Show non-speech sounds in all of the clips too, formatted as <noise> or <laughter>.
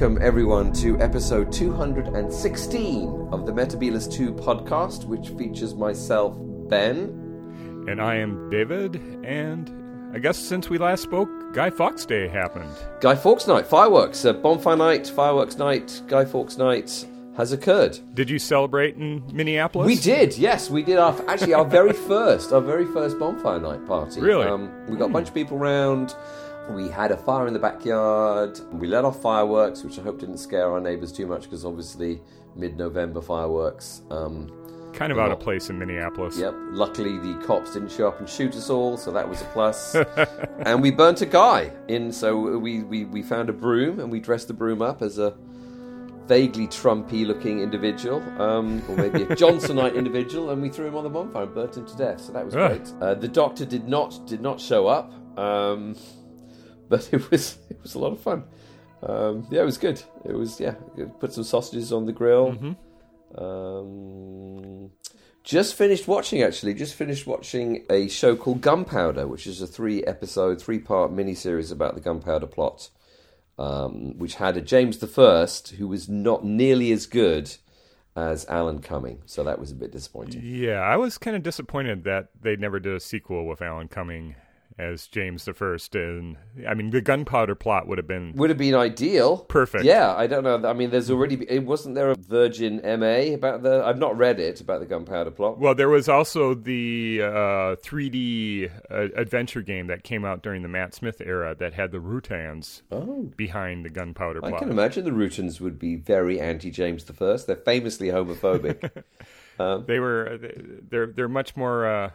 Welcome, everyone, to episode 216 of the Metebelis 2 podcast, which features myself, Ben. And I am David, and I guess since we last spoke, Guy Fawkes Day happened. Guy Fawkes Night, fireworks, uh, bonfire night, fireworks night, Guy Fawkes Night has occurred. Did you celebrate in Minneapolis? We did, yes, we did. Our actually our very <laughs> first, our very first bonfire night party. Really? Um, we got a bunch of people round. We had a fire in the backyard. We let off fireworks, which I hope didn't scare our neighbours too much, because obviously mid-November fireworks. Um, Kind of out of place in Minneapolis. Yep. Luckily, the cops didn't show up and shoot us all, so that was a plus. <laughs> and we burnt a guy in. So we, we we found a broom and we dressed the broom up as a vaguely Trumpy-looking individual, um, or maybe a <laughs> Johnsonite individual, and we threw him on the bonfire and burnt him to death. So that was Ugh. great. Uh, the doctor did not did not show up, um, but <laughs> it was it was a lot of fun. Um, yeah, it was good. It was yeah. Put some sausages on the grill. Um, just finished watching, actually, just finished watching a show called Gunpowder, which is a three episode, three part miniseries about the gunpowder plot, um, which had a James the First who was not nearly as good as Alan Cumming. So that was a bit disappointing. Yeah, I was kind of disappointed that they never did a sequel with Alan Cumming as James the First. And I mean, the gunpowder plot would have been Would have been ideal. Perfect. Yeah, I don't know. I mean, there's already. It wasn't there a Virgin NA about the. I've not read it about the gunpowder plot. Well, there was also the uh, 3D uh, adventure game that came out during the Matt Smith era that had the Rutans Oh. behind the gunpowder plot. I can imagine the Rutans would be very anti James the First. They're famously homophobic. <laughs> They were they're they're much more uh,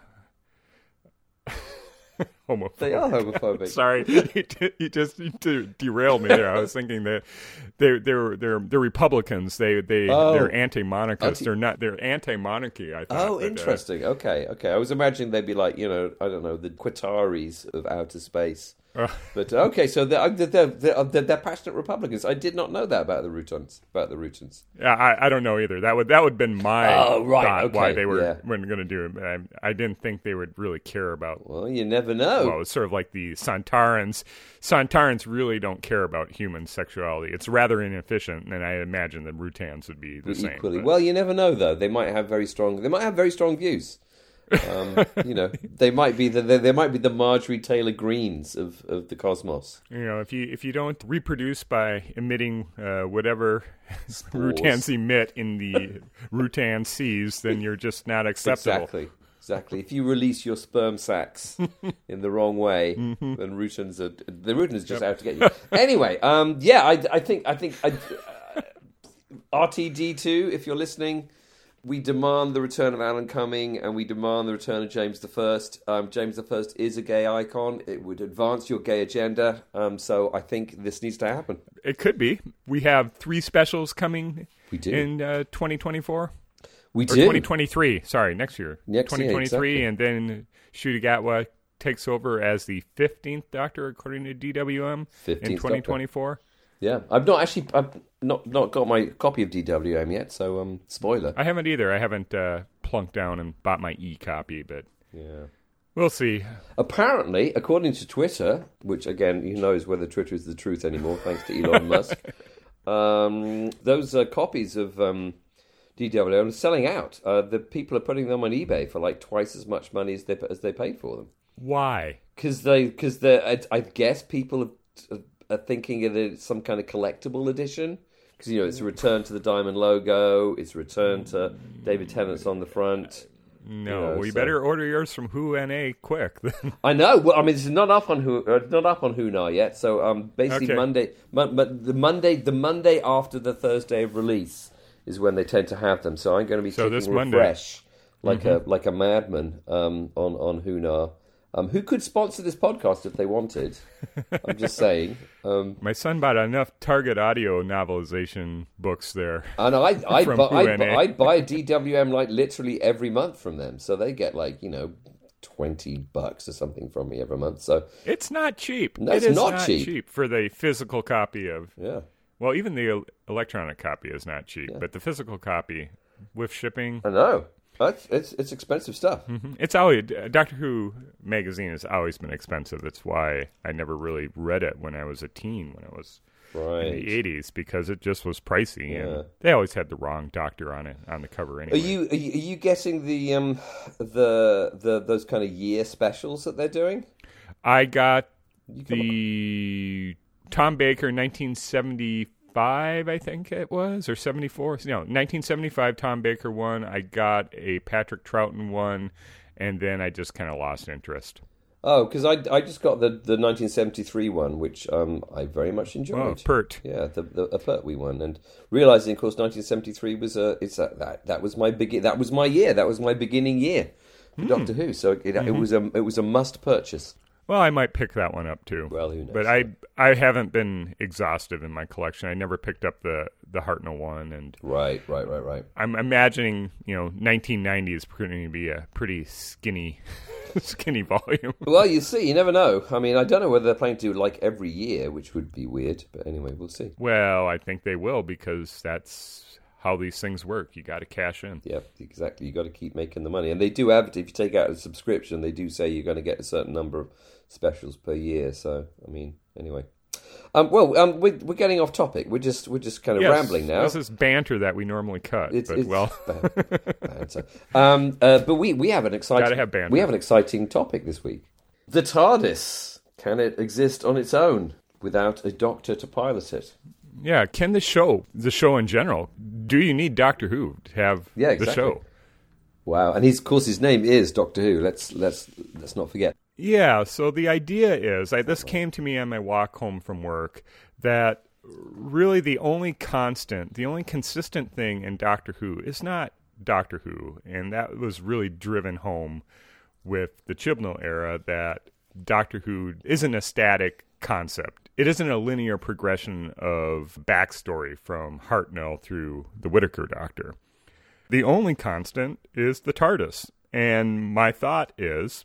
<laughs> homophobic. they are homophobic. Sorry, <laughs> you, <laughs> you just you de- derailed me there. I was thinking that they they're they're they're Republicans. They they Oh. they're anti-monarchists. Anti- they're not. They're anti-monarchy. I thought. Oh, but, uh, interesting. Okay, okay. I was imagining they'd be like, you know, I don't know, the Qataris of outer space. Uh. But okay, so they're, they're, they're, they're, they're passionate Republicans. I did not know that about the Rutans. About the Rutans. yeah, I, I don't know either. That would that would have been my Oh, right, thought why they were yeah. weren't going to do it. I, I didn't think they would really care about. Well, you never know. Well, it's sort of like the Sontarans. Sontarans really don't care about human sexuality. It's rather inefficient, and I imagine the Rutans would be the same. equally. but- Well, you never know though. They might have very strong. They might have very strong views. Um, you know, they might be the they, they might be the Marjorie Taylor Greenes of, of the cosmos. You know, if you if you don't reproduce by emitting uh, whatever <laughs> Rutans emit in the Rutan seas, then you're just not acceptable. Exactly. Exactly. If you release your sperm sacs <laughs> in the wrong way, Mm-hmm. then Rutans are the Rutans just out to get you. anyway, um, yeah, I, I think I think I, uh, RTD two. If you're listening, we demand the return of Alan Cumming, and we demand the return of James the First. Um, James the First is a gay icon. It would advance your gay agenda. Um, so I think this needs to happen. It could be. We have three specials coming We do. in uh, 2024 We or do. 2023. Sorry, next year. Next year, 2023, exactly. and then Ncuti Gatwa takes over as the 15th Doctor, according to DWM, 15th in Doctor. 2024. Yeah, I've not actually I've not not got my copy of DWM yet. So um, spoiler. I haven't either. I haven't uh, plunked down and bought my e copy, but Yeah. we'll see. Apparently, according to Twitter, which again, who knows whether Twitter is the truth anymore, thanks to Elon <laughs> Musk, um, those uh, copies of um, DWM are selling out. Uh, the people are putting them on eBay for like twice as much money as they as they paid for them. Why? Because they, because they, I, I guess people are, are thinking of it some kind of collectible edition. Because you know, it's a return to the diamond logo. It's a return to David Tennant's on the front. No, You know, you so- better order yours from Who NA quick. I know. Well, I mean, it's not up on who, uh, not up on WHONA yet. So, um, basically, Okay. Monday, mon- mon- the Monday, the Monday after the Thursday of release is when they tend to have them. So, I'm going to be So this Monday. refresh like a like a madman um, on on WHONA. Um, who could sponsor this podcast if they wanted? I'm just <laughs> saying. Um, My son bought enough Target Audio novelization books there. <laughs> and I I buy, I, UNA. I buy a DWM like literally every month from them, so they get like you know twenty bucks or something from me every month. So It's not cheap. No, It it's is not cheap. for the physical copy of. yeah, Well, even the electronic copy is not cheap, but the physical copy with shipping. I know. It's, it's, it's expensive stuff. Mm-hmm. It's always Doctor Who magazine has always been expensive. That's why I never really read it when I was a teen. When I was right. in the eighties, because it just was pricey, yeah. and they always had the wrong doctor on it on the cover. Anyway, are you are you, getting the um the the those kind of year specials that they're doing? I got the Tom Baker nineteen seventy five, I think it was, or seventy four. No, nineteen seventy five. Tom Baker one. I got a Patrick Troughton one, and then I just kind of lost interest. Oh, because I, I just got the, the 1973 one, which um, I very much enjoyed. Oh, Pert. Yeah, the, the a Pertwee one, and realizing, of course, 1973 was a it's a, that that was my begin that was my year that was my beginning year for mm. Doctor Who. So it, mm-hmm. it was a it was a must purchase. Well, I might pick that one up too. Well, who knows? But I I haven't been exhaustive in my collection. I never picked up the the Hartnell one, and right, right, right, right. I'm imagining you know 1990 is going to be a pretty skinny <laughs> skinny volume. well, you see, you never know. I mean, I don't know whether they're planning to do like every year, which would be weird. But anyway, we'll see. Well, I think they will because that's how these things work. You got to cash in. Yep, exactly. You got to keep making the money, and they do have. If you take out a subscription, they do say you're going to get a certain number of specials per year. So, I mean, anyway. Um, well, um, we're, we're getting off topic. We're just we're just kind of yes, rambling now. This is banter that we normally cut. It's, but, it's well, <laughs> banter. Um, uh, but we, we have an exciting have we have an exciting topic this week. The TARDIS can it exist on its own without a doctor to pilot it? Yeah, can the show, the show in general, do you need Doctor Who to have yeah, exactly. the show? Wow, and he's, of course his name is Doctor Who. Let's let's let's not forget. Yeah, so the idea is, I, this came to me on my walk home from work that really the only constant, the only consistent thing in Doctor Who is not Doctor Who, and that was really driven home with the Chibnall era that Doctor Who isn't a static concept. It isn't a linear progression of backstory from Hartnell through the Whittaker Doctor. The only constant is the TARDIS. And my thought is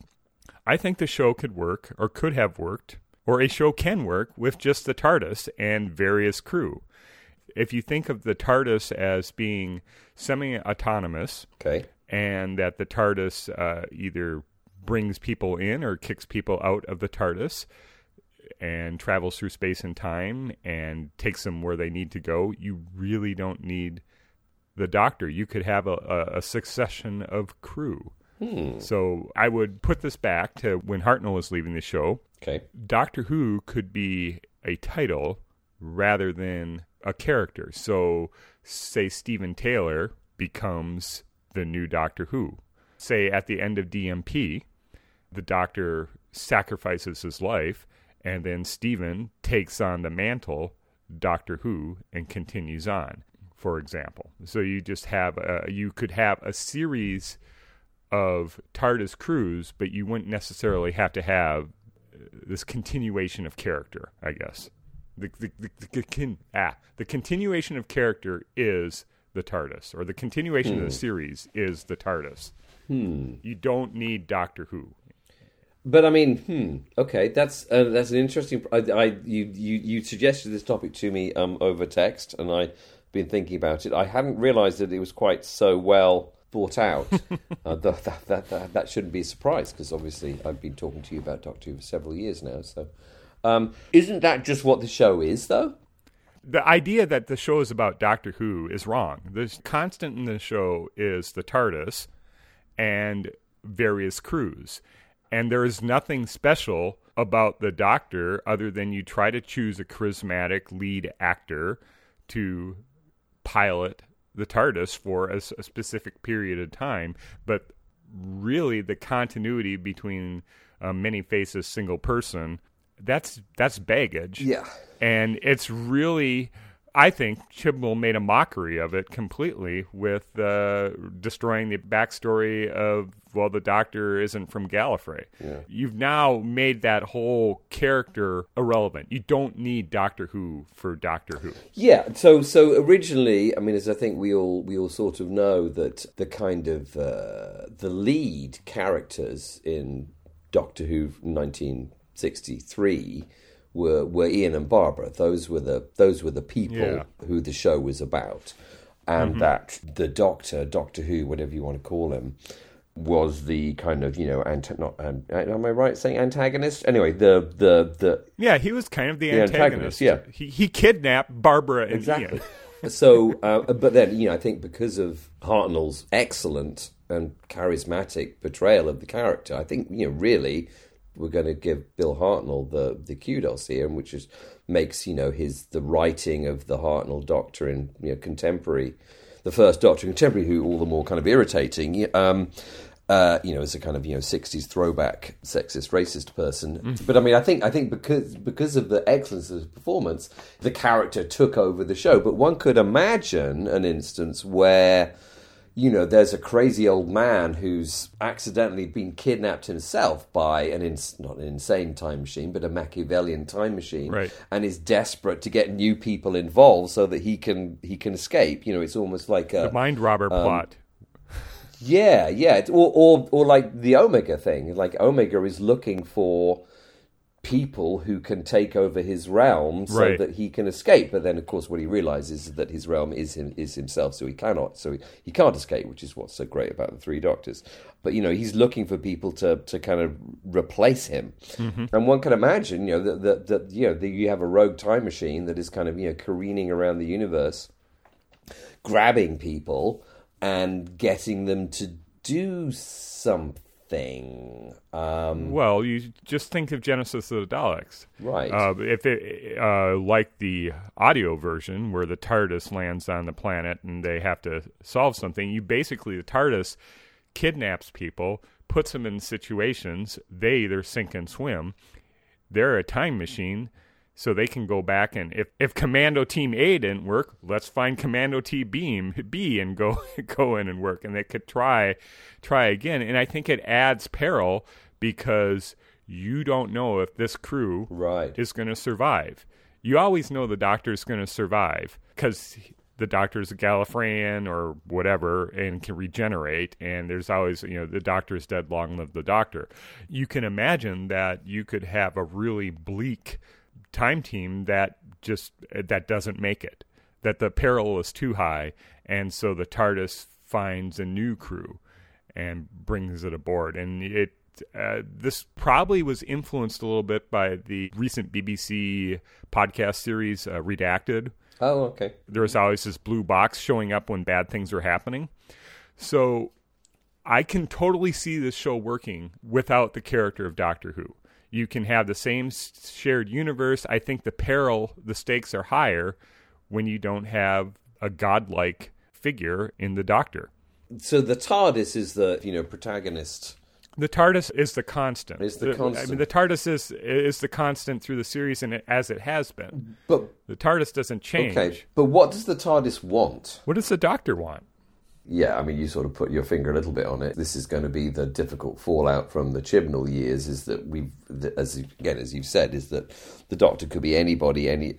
I think the show could work, or could have worked, or a show can work with just the TARDIS and various crew. If you think of the TARDIS as being semi autonomous, okay. and that the TARDIS uh, either brings people in or kicks people out of the TARDIS and travels through space and time and takes them where they need to go, you really don't need the doctor. You could have a, a, a succession of crew. Hmm. So I would put this back to when Hartnell was leaving the show. Okay. Doctor Who could be a title rather than a character. So, say Steven Taylor becomes the new Doctor Who. Say at the end of DMP, the Doctor sacrifices his life, and then Steven takes on the mantle, Doctor Who, and continues on. For example, so you just have a, you could have a series of TARDIS crews, but you wouldn't necessarily have to have uh, this continuation of character, I guess. The, the, the, the, the ah, the continuation of character is the TARDIS, or the continuation hmm. of the hmm. series is the TARDIS. Hmm. You don't need Doctor Who. But I mean, hmm, okay, that's uh, that's an interesting. I, I, you, you you suggested this topic to me um, over text, and I've been thinking about it. I hadn't realised that it was quite so well thought out. <laughs> uh, that, that, that, that, shouldn't be a surprise because obviously I've been talking to you about Doctor Who for several years now. So, um, isn't that just what the show is, though? The idea that the show is about Doctor Who is wrong. The constant in the show is the TARDIS and various crews. And there is nothing special about the Doctor other than you try to choose a charismatic lead actor to pilot the TARDIS for a, a specific period of time, but really the continuity between uh, many faces, single person, that's that's baggage. Yeah, and it's really I think Chibnall made a mockery of it completely with uh, destroying the backstory of well, the Doctor isn't from Gallifrey. Yeah. You've now made that whole character irrelevant. You don't need Doctor Who for Doctor Who. Yeah. So so originally, I mean, as I think we all we all sort of know that the kind of uh, the lead characters in Doctor Who nineteen sixty three were were Ian and Barbara. Those were the those were the people yeah. who the show was about. and that the Doctor, Doctor Who, whatever you want to call him, was the kind of you know ant- not um, am I right saying antagonist? Anyway, the the the Yeah, he was kind of the, The antagonist. antagonist, yeah. He he kidnapped Barbara and exactly. Ian. so, uh, but then you know, I think because of Hartnell's excellent and charismatic portrayal of the character, I think you know really we're going to give Bill Hartnell the the kudos here, which is makes you know his the writing of the Hartnell Doctor in you know contemporary, the first Doctor contemporary, who all the more kind of irritating. Um, uh, you know, as a kind of you know '60s throwback, sexist, racist person. But I mean, I think I think because because of the excellence of his performance, the character took over the show. But one could imagine an instance where you know there's a crazy old man who's accidentally been kidnapped himself by an ins- not an insane time machine, but a Machiavellian time machine, Right. and is desperate to get new people involved so that he can he can escape. You know, it's almost like a The mind robber Um, plot. yeah, yeah, It's- or or or like the Omega thing. Like Omega is looking for people who can take over his realm so Right. that he can escape. But then, of course, what he realizes is that his realm is him, is himself, so he cannot, so he, he can't escape, which is what's so great about the Three Doctors. But you know, he's looking for people to to kind of replace him, mm-hmm. and one can imagine, you know, that that, that you know that you have a rogue time machine that is kind of you know careening around the universe grabbing people and getting them to do something. Um, Well, you just think of Genesis of the Daleks. right. Uh, if it, uh, like the audio version where the TARDIS lands on the planet and they have to solve something, you basically the TARDIS kidnaps people, puts them in situations they either sink and swim. They're a time machine, so they can go back and if, if Commando Team A didn't work, let's find Commando Team B, B and go <laughs> go in and work, and they could try try again. And I think it adds peril because you don't know if this crew right. is going to survive. You always know the doctor is going to survive because the doctor is a Gallifreyan or whatever and can regenerate. And there's always, you know, the doctor is dead, long live the doctor. You can imagine that you could have a really bleak time team that just that doesn't make it. That the peril is too high, and so the TARDIS finds a new crew and brings it aboard. And it uh, this probably was influenced a little bit by the recent BBC podcast series uh, Redacted. Oh, okay. There was always this blue box showing up when bad things were happening. So I can totally see this show working without the character of Doctor Who. You can have the same shared universe. I think the peril, the stakes are higher when you don't have a godlike figure in the Doctor. So the TARDIS is the you know protagonist. The TARDIS is the constant. Is the I constant. mean, the TARDIS is is the constant through the series, and it, as it has been. But The TARDIS doesn't change. okay, but what does the TARDIS want? What does the Doctor want? Yeah, I mean, you sort of put your finger a little bit on it. This is going to be the difficult fallout from the Chibnall years. Is that we've, as again as you've said, is that the Doctor could be anybody any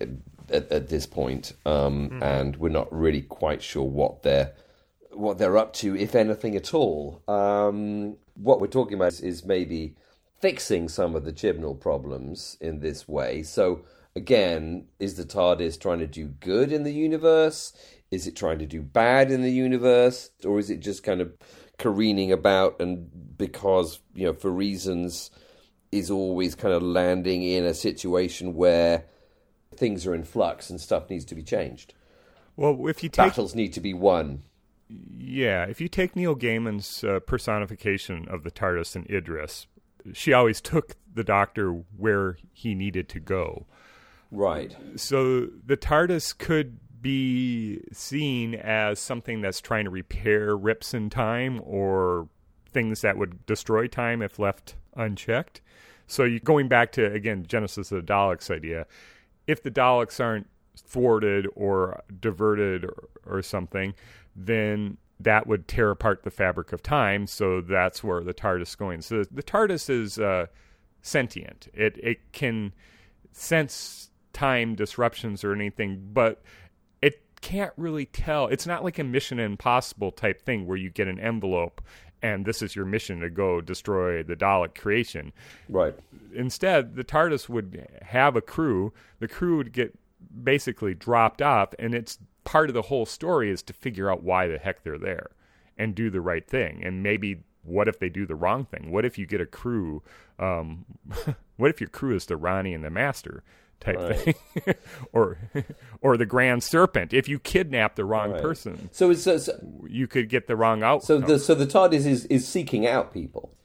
at, at this point, um, and we're not really quite sure what they're what they're up to, if anything at all. Um, what we're talking about is, is maybe fixing some of the Chibnall problems in this way. So again, is the TARDIS trying to do good in the universe? Is it trying to do bad in the universe, or is it just kind of careening about and because you know for reasons is always kind of landing in a situation where things are in flux and stuff needs to be changed. Well, if you take Battles need to be won. yeah, if you take Neil Gaiman's uh, personification of the TARDIS and Idris, she always took the Doctor where he needed to go. Right. So the TARDIS could be seen as something that's trying to repair rips in time or things that would destroy time if left unchecked. So you going back to again Genesis of the Daleks idea, if the Daleks aren't thwarted or diverted or, or something, then that would tear apart the fabric of time. So that's where the TARDIS is going. So the TARDIS is uh, sentient. It it can sense time disruptions or anything, but it can't really tell. It's not like a Mission Impossible type thing where you get an envelope and this is your mission to go destroy the Dalek creation. Right. Instead, the TARDIS would have a crew. The crew would get basically dropped off, and it's part of the whole story is to figure out why the heck they're there and do the right thing. And maybe what if they do the wrong thing? What if you get a crew? Um, <laughs> what if your crew is the Rani and the Master type Right. thing, <laughs> or or the Grand Serpent? If you kidnap the wrong Right. person, So it's so, so, you could get the wrong outcome. so the so the TARDIS is is seeking out people.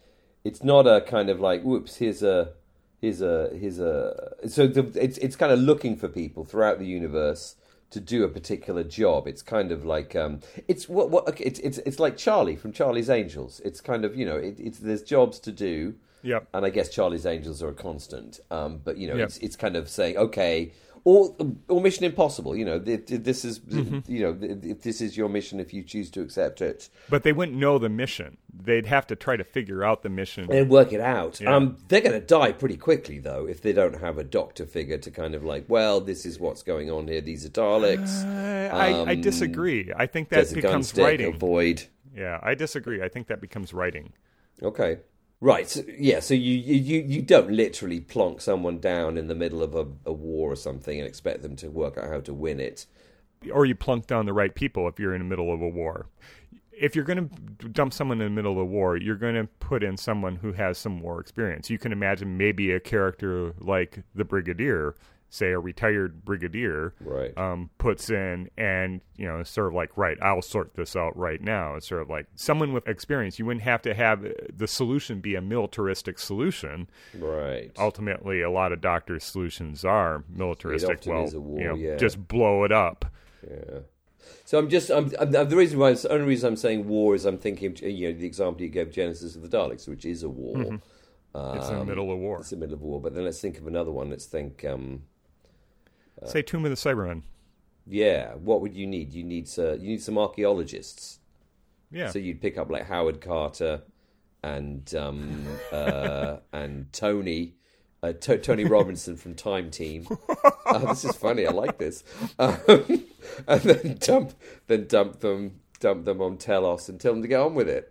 It's not a kind of like whoops here's a here's a here's a so the, it's it's kind of looking for people throughout the universe to do a particular job. It's kind of like um, it's what what okay, it's it's it's like Charlie from Charlie's Angels. It's kind of you know it, it's there's jobs to do. Yep. And I guess Charlie's Angels are a constant. Um, but you know, Yep. it's it's kind of saying okay. Or, or Mission Impossible, you know. th- th- This is, you know, th- th- this is your mission if you choose to accept it. But they wouldn't know the mission. They'd have to try to figure out the mission. and work it out. Yeah. Um, they're going to die pretty quickly, though, if they don't have a doctor figure to kind of like, well, this is what's going on here. These are Daleks. I, I Um, disagree. I think that There's a gun becomes writing. void. Yeah, I disagree. I think that becomes writing. Okay. Right. Yeah. So you, you you don't literally plonk someone down in the middle of a, a war or something and expect them to work out how to win it. Or you plunk down the right people if you're in the middle of a war. If you're going to dump someone in the middle of a war, you're going to put in someone who has some war experience. You can imagine maybe a character like the Brigadier, say a retired brigadier, Right. um, puts in and you know sort of like right i'll sort this out right now it's sort of like someone with experience you wouldn't have to have the solution be a militaristic solution Right. ultimately a lot of doctors solutions are militaristic well war, you know, yeah. just blow it up Yeah. So I'm just I'm, I'm, the reason why the only reason I'm saying war is I'm thinking of, you know the example you gave Genesis of the Daleks, which is a war. Mm-hmm. it's in the middle of war It's in the middle of war. But then let's think of another one. Let's think. Um, say tomb of the cybermen yeah, what would you need? You need uh, you need some archaeologists. yeah So you'd pick up like Howard Carter and um, <laughs> uh, and Tony. Uh, to- Tony Robinson from Time Team. <laughs> Oh, this is funny. I like this. Um, <laughs> and then dump, then dump them, dump them on Telos and tell them to get on with it.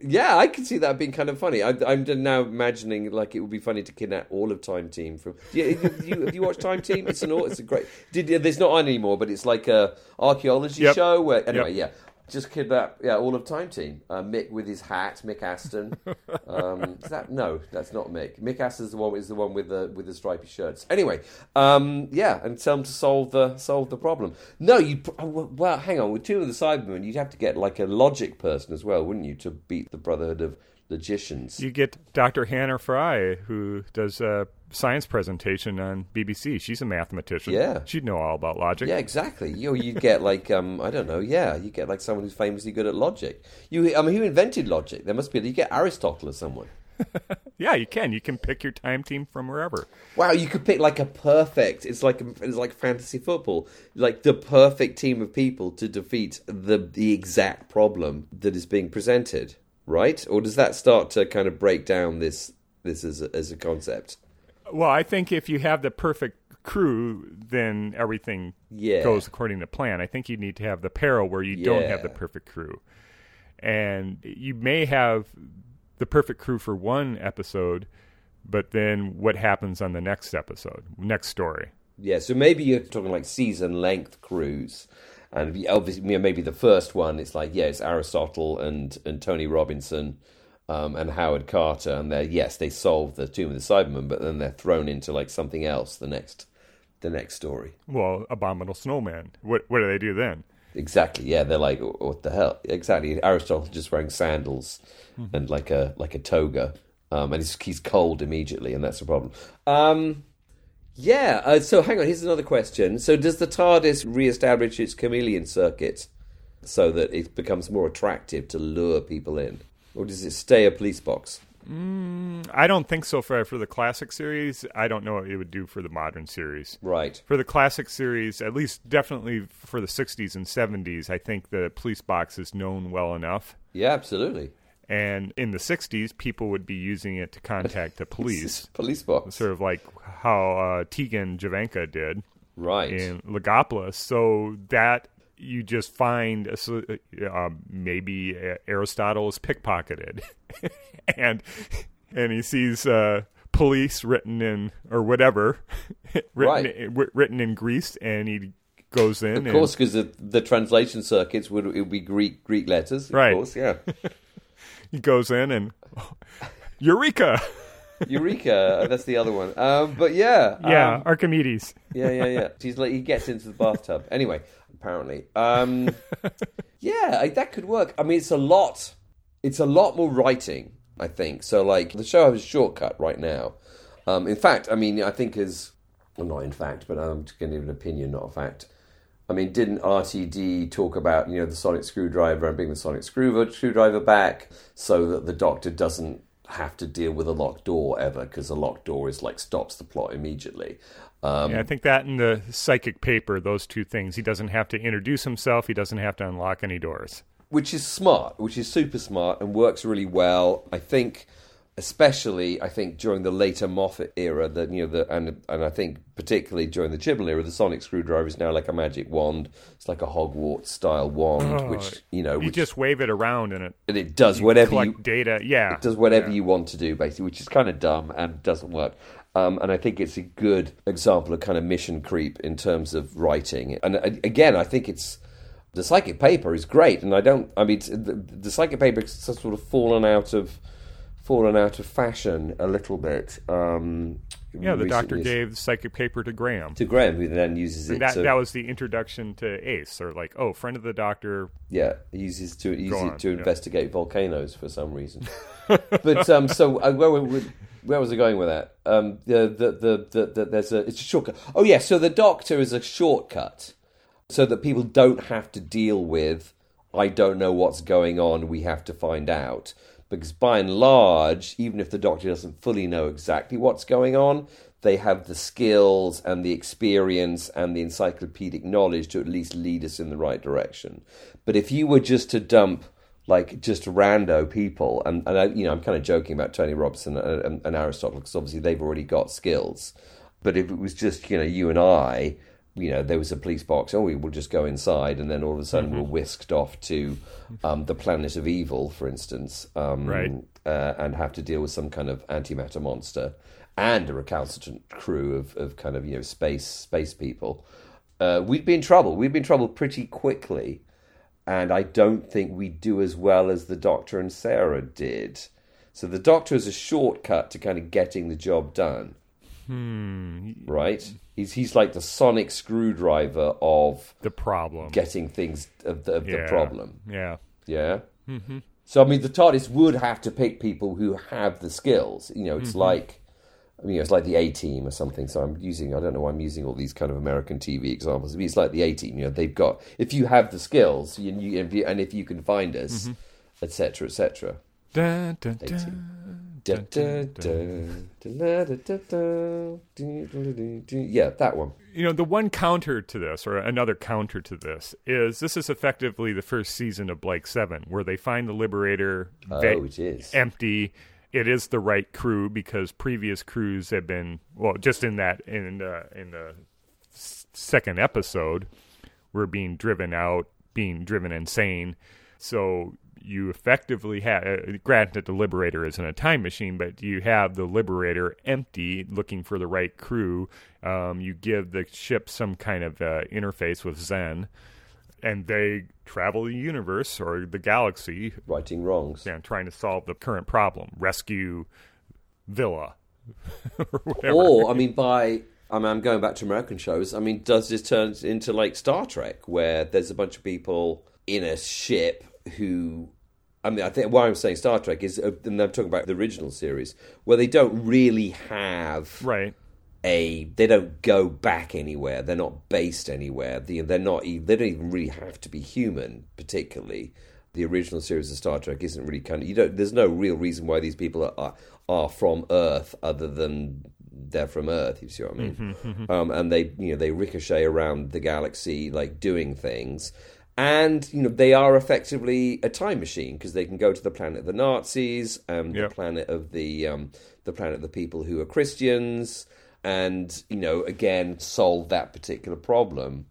Yeah, I can see that being kind of funny. I, I'm now imagining like it would be funny to kidnap all of Time Team from. Yeah, you, you, have you watched Time Team? It's an it's a great. Did there's not on anymore, but it's like a archaeology Yep. show where anyway, Yep. yeah. Just kidnap, yeah, all of Time Team. Uh, Mick with his hat, Mick Aston. <laughs> Um, is that no? That's not Mick. Mick Aston's the one is the one with the with the stripy shirts. Anyway, um, yeah, and tell them to solve the solve the problem. No, you well, hang on. With Tomb of the Cybermen, you'd have to get like a logic person as well, wouldn't you, to beat the Brotherhood of Logicians? you get dr hannah fry who does a science presentation on bbc she's a mathematician Yeah. she'd know all about logic Yeah, exactly. You you get like um I don't know. Yeah, you get like someone who's famously good at logic. You I mean, who invented logic? There must be. You get Aristotle or someone. <laughs> yeah you can you can pick your time team from wherever Wow, you could pick like a perfect. It's like it's like fantasy football, like the perfect team of people to defeat the the exact problem that is being presented, right? Or does that start to kind of break down this this as a, as a concept? Well, I think if you have the perfect crew, then everything Yeah. goes according to plan. I think you need to have the peril where you don't have the perfect crew. And you may have the perfect crew for one episode, but then what happens on the next episode, next story? Yeah, so maybe you're talking like season length cruise, and obviously you know, maybe the first one it's like yeah, it's Aristotle and and Tony Robinson, um, and Howard Carter, and they're yes they solve the Tomb of the Cybermen, but then they're thrown into like something else the next the next story. Well, Abominable Snowman. What what do they do then? Exactly. Yeah, they're like, what the hell? Exactly. Aristotle just wearing sandals and like a like a toga, um, and he's, he's cold immediately, and that's the problem. Um, yeah. Uh, so hang on. Here's another question. So does the TARDIS re-establish its chameleon circuit so that it becomes more attractive to lure people in, or does it stay a police box? I don't think so for for the classic series. I don't know what it would do for the modern series. Right. For the classic series, at least definitely for the 60s and 70s, I think the police box is known well enough. Yeah. Absolutely. And in the 60s, people would be using it to contact the <laughs> police, Police box. sort of like how uh, Tegan Jovanka did Right. in Logopolis. So that you just find uh, maybe Aristotle is pickpocketed, <laughs> and and he sees uh, police written in or whatever <laughs> written Right. written in Greece, and he goes in. Of course, because the, the translation circuits would, it would be Greek Greek letters. Of Right. course, yeah. He goes in and <laughs> Eureka! <laughs> Eureka. that's the other one. Um, but yeah. yeah, um, Archimedes. yeah, yeah, yeah. He's like he gets into the bathtub. Anyway, apparently, um, <laughs> yeah, I, that could work. I mean, it's a lot. It's a lot more writing, I think. So, like, the show has a shortcut right now. Um, in fact, I mean, I think is well, not in fact, but I'm just going to give an opinion, not a fact. I mean, didn't RTD talk about you know the sonic screwdriver and bring the sonic screwdriver back so that the Doctor doesn't have to deal with a locked door ever because a locked door is like stops the plot immediately. Um, Yeah, I think that in the psychic paper, those two things. He doesn't have to introduce himself. He doesn't have to unlock any doors. which is smart, which is super smart and works really well. I think, especially, I think during the later Moffat era, that you know, the and and I think particularly during the Chibnall era, the sonic screwdriver is now like a magic wand. It's like a Hogwarts style wand, Oh, which you know, You which, just wave it around and it and it does whatever you data. Yeah, it does whatever you want to do, basically, which is kind of dumb and doesn't work. Um, and I think it's a good example of kind of mission creep in terms of writing. And uh, again, I think it's the psychic paper is great, and I don't. I mean, the, the psychic paper has sort of fallen out of fallen out of fashion a little bit. Um, Yeah, the doctor gave the psychic paper to Graham. to Graham, who then uses it that to that was the introduction to Ace, or like, oh, friend of the doctor. Yeah, he uses to uses on, to yeah. investigate volcanoes for some reason. <laughs> but um, so uh, where, where, where was I going with that? Um, the, the, the, the, the there's a it's a shortcut. Oh yeah, so the doctor is a shortcut, so that people don't have to deal with. I don't know what's going on. We have to find out because by and large, even if the doctor doesn't fully know exactly what's going on, they have the skills and the experience and the encyclopedic knowledge to at least lead us in the right direction. But if you were just to dump like just rando people, and, and I, you know, I'm kind of joking about Tony Robinson and, and, and Aristotle because obviously they've already got skills. But if it was just you know you and I, you know, there was a police box. Oh, we will just go inside, and then all of a sudden we're whisked off to um, the planet of evil, for instance, um, Right. uh, and have to deal with some kind of antimatter monster and a recalcitrant crew of, of kind of you know space space people. Uh, we'd be in trouble. We'd be in trouble pretty quickly, and I don't think we'd do as well as the Doctor and Sarah did. So the Doctor is a shortcut to kind of getting the job done Hmm, right? He's he's like the sonic screwdriver of the problem. getting things of the, of the problem. Yeah. Yeah. Mm-hmm. So I mean, the TARDIS would have to pick people who have the skills. You know, it's like. I mean, it's like the A Team or something. So I'm using, I don't know why I'm using all these kind of American TV examples. I mean, it's like the A Team. You know, they've got, if you have the skills you, you, and if you can find us, etc., etc. Dun, Yeah, that one. You know, the one counter to this, or another counter to this, is this is effectively the first season of Blake Seven, where they find the Liberator va- Oh, is. empty. It is the right crew because previous crews have been well, just in that in uh, in the second episode, were being driven out, being driven insane. So you effectively have, uh, granted, the Liberator isn't a time machine, but you have the Liberator empty, looking for the right crew. Um, you give the ship some kind of uh, interface with Zen, and they travel the universe or the galaxy, Righting wrongs. and trying to solve the current problem, rescue Vila, <laughs> or whatever. Or, I mean, by I mean, I'm going back to American shows. I mean, does this turn into like Star Trek, where there's a bunch of people in a ship who, I mean, I think why I'm saying Star Trek is, uh, and I'm talking about the original series, where they don't really have right. a, they don't go back anywhere. They're not based anywhere. The, they're not. They don't even really have to be human, particularly. The original series of Star Trek isn't really kind of you don't. There's no real reason why these people are are, are from Earth other than they're from Earth. You see what I mean? Um, and they you know they ricochet around the galaxy like doing things. And you know they are effectively a time machine because they can go to the planet of the Nazis and Yep. the planet of the um, the planet of the people who are Christians, and you know again solve that particular problem.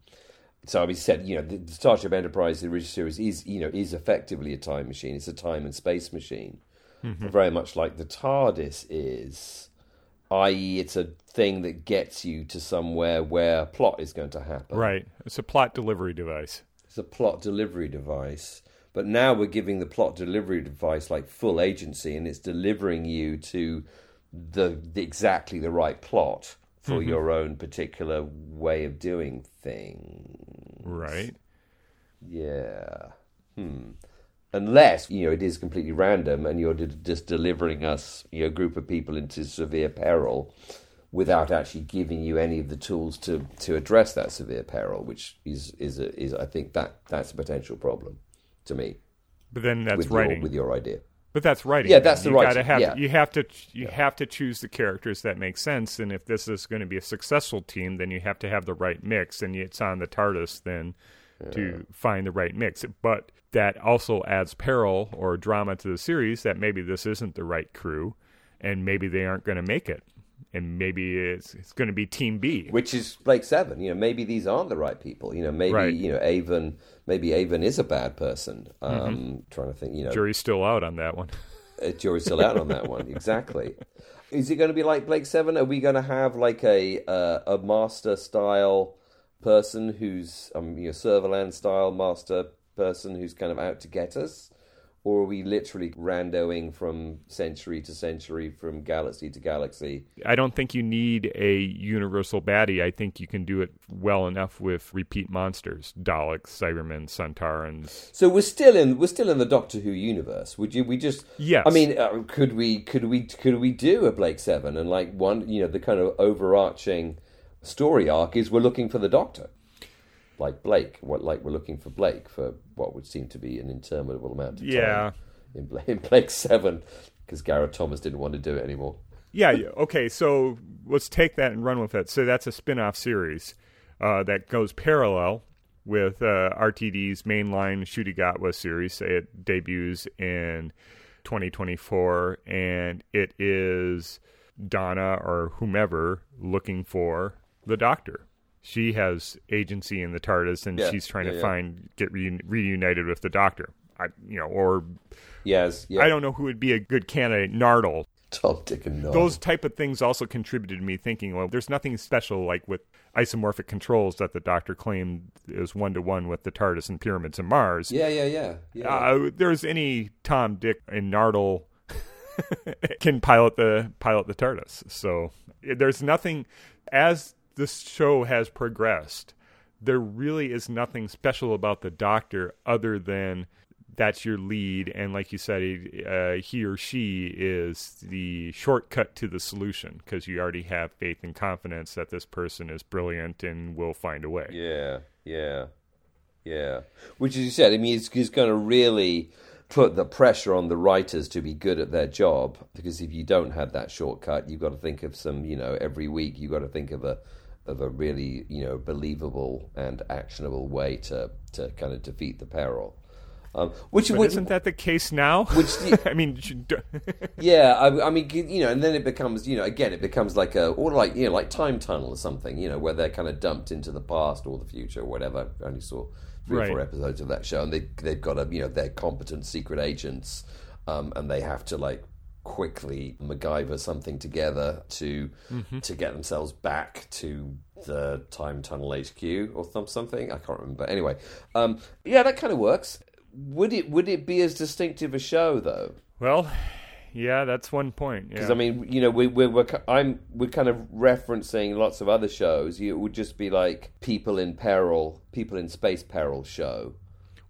So I mean, said you know the, the Starship Enterprise, the original series, is you know is effectively a time machine. It's a time and space machine, very much like the TARDIS is. i.e., it's a thing that gets you to somewhere where plot is going to happen. Right. It's a plot delivery device. A plot delivery device. But now we're giving the plot delivery device like full agency, and it's delivering you to the, the exactly the right plot for Mm-hmm. your own particular way of doing things. Right. Yeah. Hmm. Unless you know it is completely random, and you're d- just delivering us, you know, a group of people into severe peril, without actually giving you any of the tools to, to address that severe peril, which is is a, is I think that that's a potential problem to me But then that's with writing. your with your idea. But that's writing. Yeah, that's the right you writing, Gotta have, yeah. You have to you have to choose the characters that make sense, and if this is going to be a successful team, then you have to have the right mix, and it's on the TARDIS then to find the right mix. But that also adds peril or drama to the series that maybe this isn't the right crew, and maybe they aren't going to make it, and maybe it's it's going to be Team B. Which is Blake Seven. You know, maybe these aren't the right people. You know, maybe Right. you know Avon. Maybe Avon is a bad person. Um, Trying to think. You know, Jury's still out on that one. Uh, jury's still out on that one. <laughs> Exactly. Is it going to be like Blake Seven? Are we going to have like a uh, a master style person who's um you know Serverland style master person who's kind of out to get us, or are we literally randoing from century to century, from galaxy to galaxy? I don't think you need a universal baddie. I think you can do it well enough with repeat monsters: Daleks, Cybermen, Sontarans. So we're still in we're still in the Doctor Who universe. Would you? We just Yes. I mean, uh, could we could we could we do a Blake Seven and like one? You know, the kind of overarching story arc is we're looking for the Doctor, like Blake. What like we're looking for Blake for what would seem to be an interminable amount of time. Yeah. In, Bla- in Blake Seven, because Gareth Thomas didn't want to do it anymore. Yeah. yeah, Okay. So let's take that and run with it. So that's a spin-off series uh, that goes parallel with uh, RTD's mainline Ncuti Gatwa series. It debuts in 2024, and it is Donna or whomever looking for the Doctor. She has agency in the TARDIS, and Yeah, she's trying yeah, to yeah. find get reun- reunited with the Doctor. I, you know, or Yes, yeah. I don't know who would be a good candidate. Nardole, Tom, Dick, and Nod. those type of things also contributed to me thinking, well, there's nothing special like with isomorphic controls that the Doctor claimed is one to one with the TARDIS and pyramids and Mars. Yeah, yeah, yeah. yeah. Uh, there's any Tom, Dick, and Nardole <laughs> can pilot the pilot the TARDIS. So there's nothing as this show has progressed. There really is nothing special about the Doctor other than that's your lead, and like you said, he- uh, he or she is the shortcut to the solution because you already have faith and confidence that this person is brilliant and will find a way. Yeah, yeah, yeah. Which, as you said, I mean, it's, it's going to really put the pressure on the writers to be good at their job. Because if you don't have that shortcut, you've got to think of some, you know, every week you've got to think of a of a really, you know, believable and actionable way to to kind of defeat the peril. Um, which but isn't that the case now? Which <laughs> I mean, <laughs> yeah, I, I mean, you know, and then it becomes, you know, again, it becomes like a, or like, you know, like time tunnel or something, you know, where they're kind of dumped into the past or the future or whatever. I only saw three or four episodes of that show, and they they've got a, you know, they're competent secret agents, um, and they have to like quickly MacGyver something together to to get themselves back to the time tunnel HQ or some something. I can't remember. Anyway, um, yeah, that kind of works. Would it would it be as distinctive a show though? well, yeah, that's one point. Because Yeah. I mean, you know, we, we're we're I'm we're kind of referencing lots of other shows. It would just be like people in peril, people in space peril show.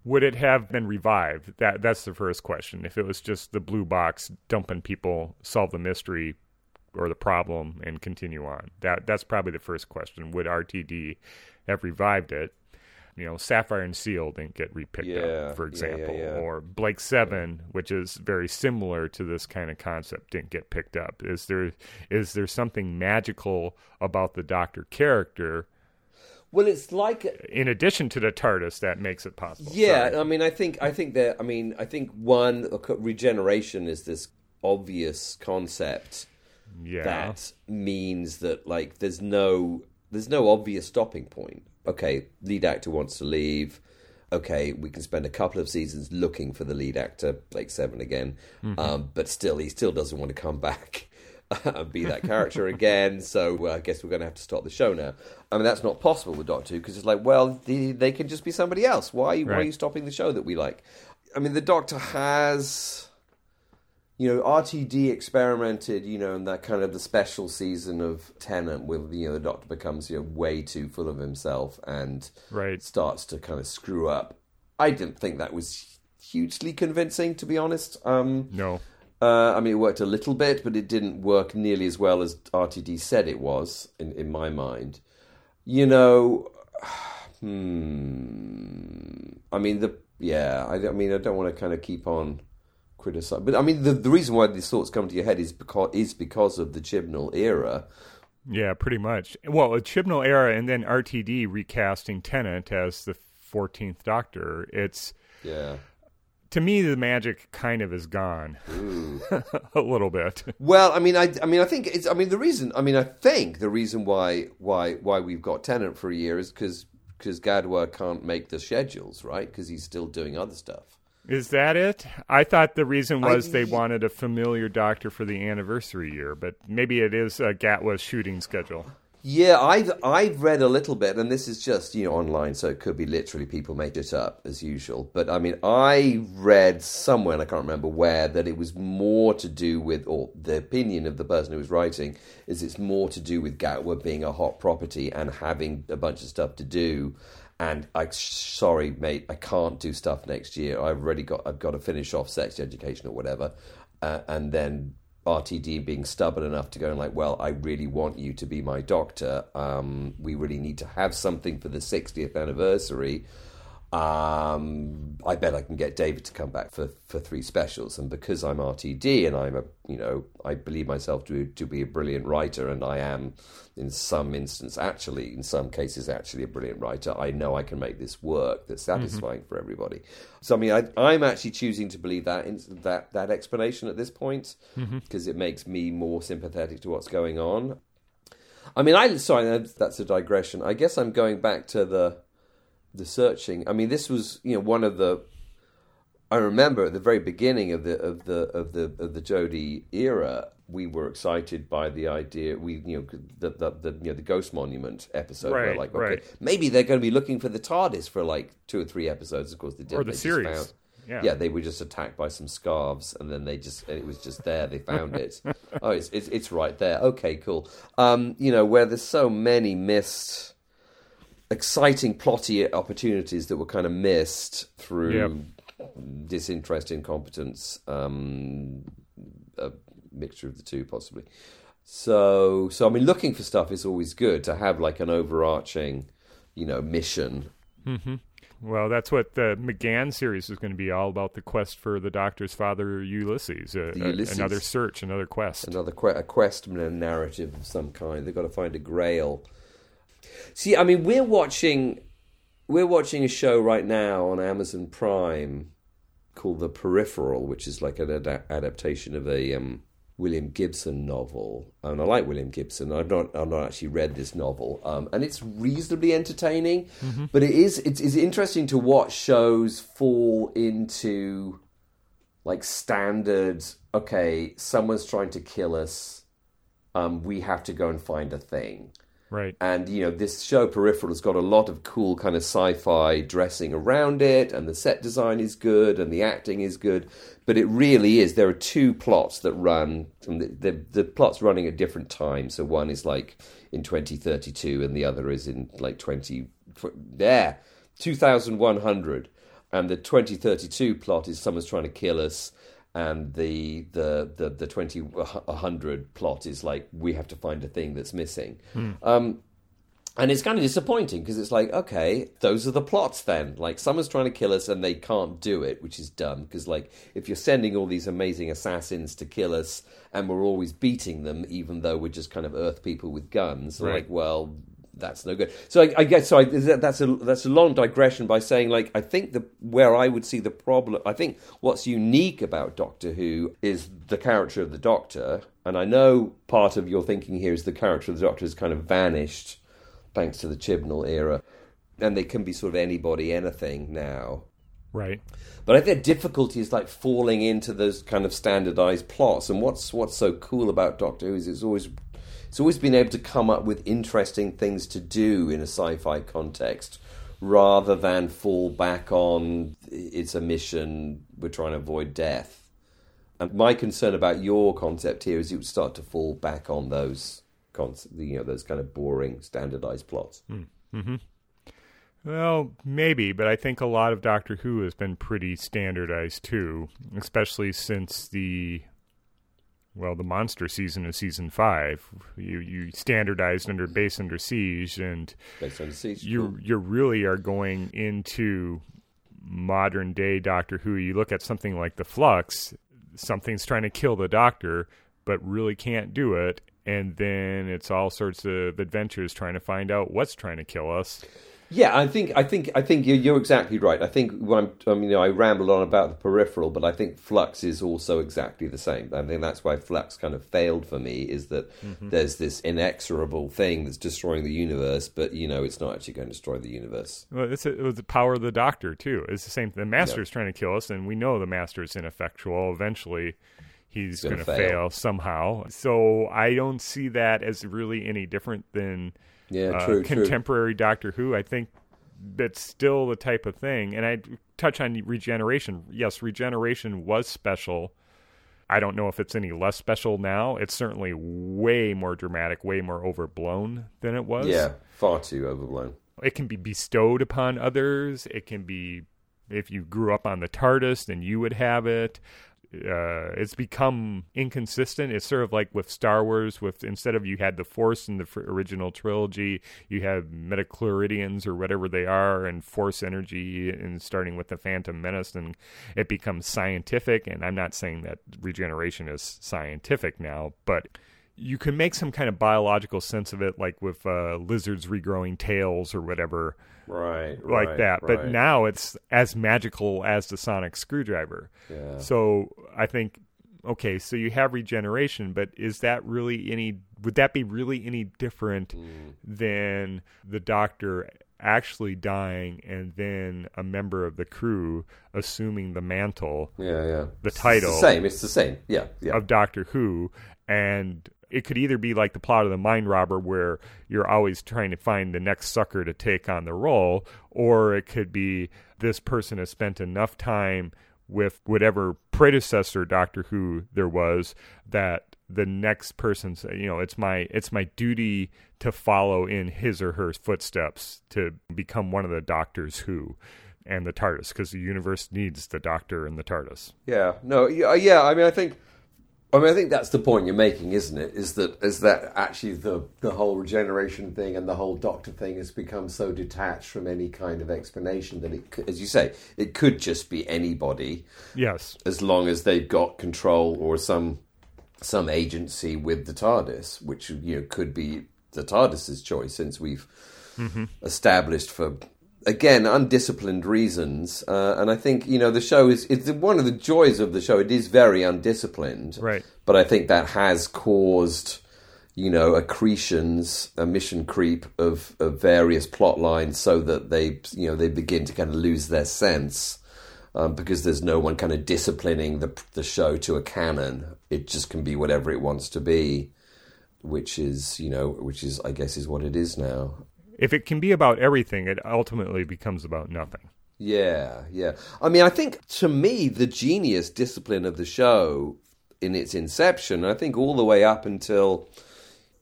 Would it have been revived? That that's the first question. If it was just the blue box dumping people, solve the mystery or the problem, and continue on. That that's probably the first question. Would RTD have revived it? You know, Sapphire and Steel didn't get repicked Yeah, up, for yeah, yeah, example, yeah. or Blake Seven, which is very similar to this kind of concept, didn't get picked up. Is there is there something magical about the Doctor character Well, it's like in addition to the TARDIS that makes it possible? yeah. Sorry. I mean, I think I think that I mean, I think one regeneration is this obvious concept yeah. that means that like there's no there's no obvious stopping point. Okay, lead actor wants to leave. Okay, we can spend a couple of seasons looking for the lead actor, Blake Seven again, um, but still he still doesn't want to come back. And <laughs> be that character again. So well, I guess we're going to have to stop the show now. I mean, that's not possible with Doctor Who because it's like, well, they, they can just be somebody else. Why, why are you stopping the show that we like? I mean, the Doctor has, you know, RTD experimented, you know, in that kind of the special season of Tennant, with you know, the Doctor becomes you know way too full of himself and Right. starts to kind of screw up. I didn't think that was hugely convincing, to be honest. Um, No. Uh, I mean, it worked a little bit, but it didn't work nearly as well as RTD said it was, in, in my mind. You know, <sighs> hmm. I mean, the yeah. I, I mean, I don't want to kind of keep on criticizing, but I mean, the the reason why these thoughts come to your head is because is because of the Chibnall era. Yeah, pretty much. Well, a Chibnall era and then RTD recasting Tennant as the 14th Doctor. It's Yeah. To me the magic kind of is gone <laughs> a little bit. Well, I mean, I, I mean, I think it's. I mean, the reason. I mean, I think the reason why why why we've got Tennant for a year is because because Gatwa can't make the schedules, right? Because he's still doing other stuff. Is that it? I thought the reason I- was they wanted a familiar doctor for the anniversary year, but maybe it is uh, Gatwa's shooting schedule. Yeah, I've I've read a little bit, and this is just you know online, so it could be literally people made it up as usual. But I mean, I read somewhere, and I can't remember where, that it was more to do with, or the opinion of the person who was writing is it's more to do with Gatwa being a hot property and having a bunch of stuff to do. And I, sorry, mate, I can't do stuff next year. I've already got, I've got to finish off sex education or whatever, uh, and then RTD being stubborn enough to go and like, well, I really want you to be my doctor. Um, we really need to have something for the 60th anniversary. Um, I bet I can get David to come back for, for three specials, and because I'm RTD and I'm a you know I believe myself to to be a brilliant writer, and I am in some instance actually in some cases actually a brilliant writer. I know I can make this work that's satisfying for everybody. So I mean I, I'm actually choosing to believe that in, that that explanation at this point because it makes me more sympathetic to what's going on. I mean I sorry that's a digression. I guess I'm going back to the the searching. I mean, this was you know one of the. I remember at the very beginning of the of the of the of the Jodie era, we were excited by the idea. We you know the the, the you know the Ghost Monument episode. where Right, like okay, right. maybe they're going to be looking for the TARDIS for like two or three episodes. Of course, they did. Or the series. found- Yeah. yeah, they were just attacked by some scarves, and then they just it was just there. They found it. <laughs> oh, it's, it's it's right there. Okay, cool. Um, you know where there's so many missed, exciting plotty opportunities that were kind of missed through Yep. disinterest, incompetence, um, a mixture of the two, possibly. So, so I mean, looking for stuff is always good to have like an overarching, you know, mission Well, that's what the McGann series is going to be all about the quest for the Doctor's father, Ulysses. Uh, Ulysses. Another search, another quest. another que- a quest a narrative of some kind. They've got to find a grail. See, I mean, we're watching we're watching a show right now on Amazon Prime called The Peripheral, which is like an ad- adaptation of a um, William Gibson novel. And I like William Gibson. I've not I've not actually read this novel, um, and it's reasonably entertaining. But it is it's, it's interesting to watch shows fall into like standard okay someone's trying to kill us um, we have to go and find a thing Right. and you know this show peripheral has got a lot of cool kind of sci-fi dressing around it and the set design is good and the acting is good. But it really is there are two plots that run the, the, the plots running at different times. So one is like in 2032 and the other is in like 20 there 2100 and the 2032 plot is someone's trying to kill us and the the the, the 2100 plot is like we have to find a thing that's missing um and it's kind of disappointing because it's like, okay, those are the plots then. Like, someone's trying to kill us and they can't do it, which is dumb. Because, like, if you're sending all these amazing assassins to kill us and we're always beating them, even though we're just kind of earth people with guns, Right. like, well, that's no good. So I, I guess so. I, that's a that's a long digression by saying like I think the where I would see the problem. I think what's unique about Doctor Who is the character of the Doctor, and I know part of your thinking here is the character of the Doctor has kind of vanished thanks to the Chibnall era, and they can be sort of anybody, anything now. Right. But I think the difficulty is like falling into those kind of standardized plots. And what's what's so cool about Doctor Who is it's always it's always been able to come up with interesting things to do in a sci-fi context rather than fall back on it's a mission we're trying to avoid death. And my concern about your concept here is you would start to fall back on those you know, those kind of boring standardized plots. Mm-hmm. Well, maybe, but I think a lot of Doctor Who has been pretty standardized too, especially since the well, the monster season of season five. You you standardized under base under siege, and siege. you Cool. you really are going into modern day Doctor Who. You look at something like the Flux, something's trying to kill the Doctor, but really can't do it, and then it's all sorts of adventures trying to find out what's trying to kill us. Yeah, I think I think I think you're, you're exactly right. I think when I'm, I mean, you know, I rambled on about the peripheral, but I think Flux is also exactly the same. I think that's why Flux kind of failed for me is that mm-hmm. there's this inexorable thing that's destroying the universe, but you know, it's not actually going to destroy the universe. Well, it's it was the power of the Doctor too. It's the same. The Master's trying to kill us, and we know the Master's ineffectual. Eventually, he's going to fail. fail. somehow. So I don't see that as really any different than Yeah, uh, true, true. contemporary Doctor Who. I think that's still the type of thing. And I touch on regeneration. Yes, regeneration was special. I don't know if it's any less special now. It's certainly way more dramatic, way more overblown than it was Yeah, far too overblown. it can be bestowed upon others. It can be if you grew up on the TARDIS, then you would have it. Uh, it's become inconsistent. It's sort of like with Star Wars. With instead of you had the Force in the fr- original trilogy, you have midi-chlorians or whatever they are, and Force energy, and starting with the Phantom Menace, and it becomes scientific. And I'm not saying that regeneration is scientific now, but you can make some kind of biological sense of it, like with uh, lizards regrowing tails or whatever, Right, like right, that. But now it's as magical as the sonic screwdriver. Yeah. So I think, okay, so you have regeneration, but is that really any? Would that be really any different Mm. than the Doctor? Actually dying, and then a member of the crew assuming the mantle yeah, yeah. the It's title. the same. It's the same. Yeah, yeah. of Doctor Who, and it could either be like the plot of the Mind Robber, where you're always trying to find the next sucker to take on the role, or it could be this person has spent enough time with whatever predecessor Doctor Who there was that the next person's you know it's my it's my duty to follow in his or her footsteps to become one of the doctors who and the TARDIS because the universe needs the Doctor and the TARDIS. Yeah, no, yeah, yeah. I mean, I think, I mean, I think that's the point you're making, isn't it? Is that is that actually the the whole regeneration thing and the whole Doctor thing has become so detached from any kind of explanation that it, could- as you say, it could just be anybody Yes. as long as they've got control or some some agency with the TARDIS, which you know could be the TARDIS's choice, since we've mm-hmm. established for again undisciplined reasons. Uh, and I think you know the show is it's one of the joys of the show. It is very undisciplined, Right. But I think that has caused you know accretions, a mission creep of, of various plot lines, so that they you know they begin to kind of lose their sense um, because there's no one kind of disciplining the the show to a canon. It just can be whatever it wants to be, which is you know which is I guess is what it is now. If it can be about everything, it ultimately becomes about nothing. Yeah, yeah. I mean, I think to me the genius discipline of the show in its inception, I think all the way up until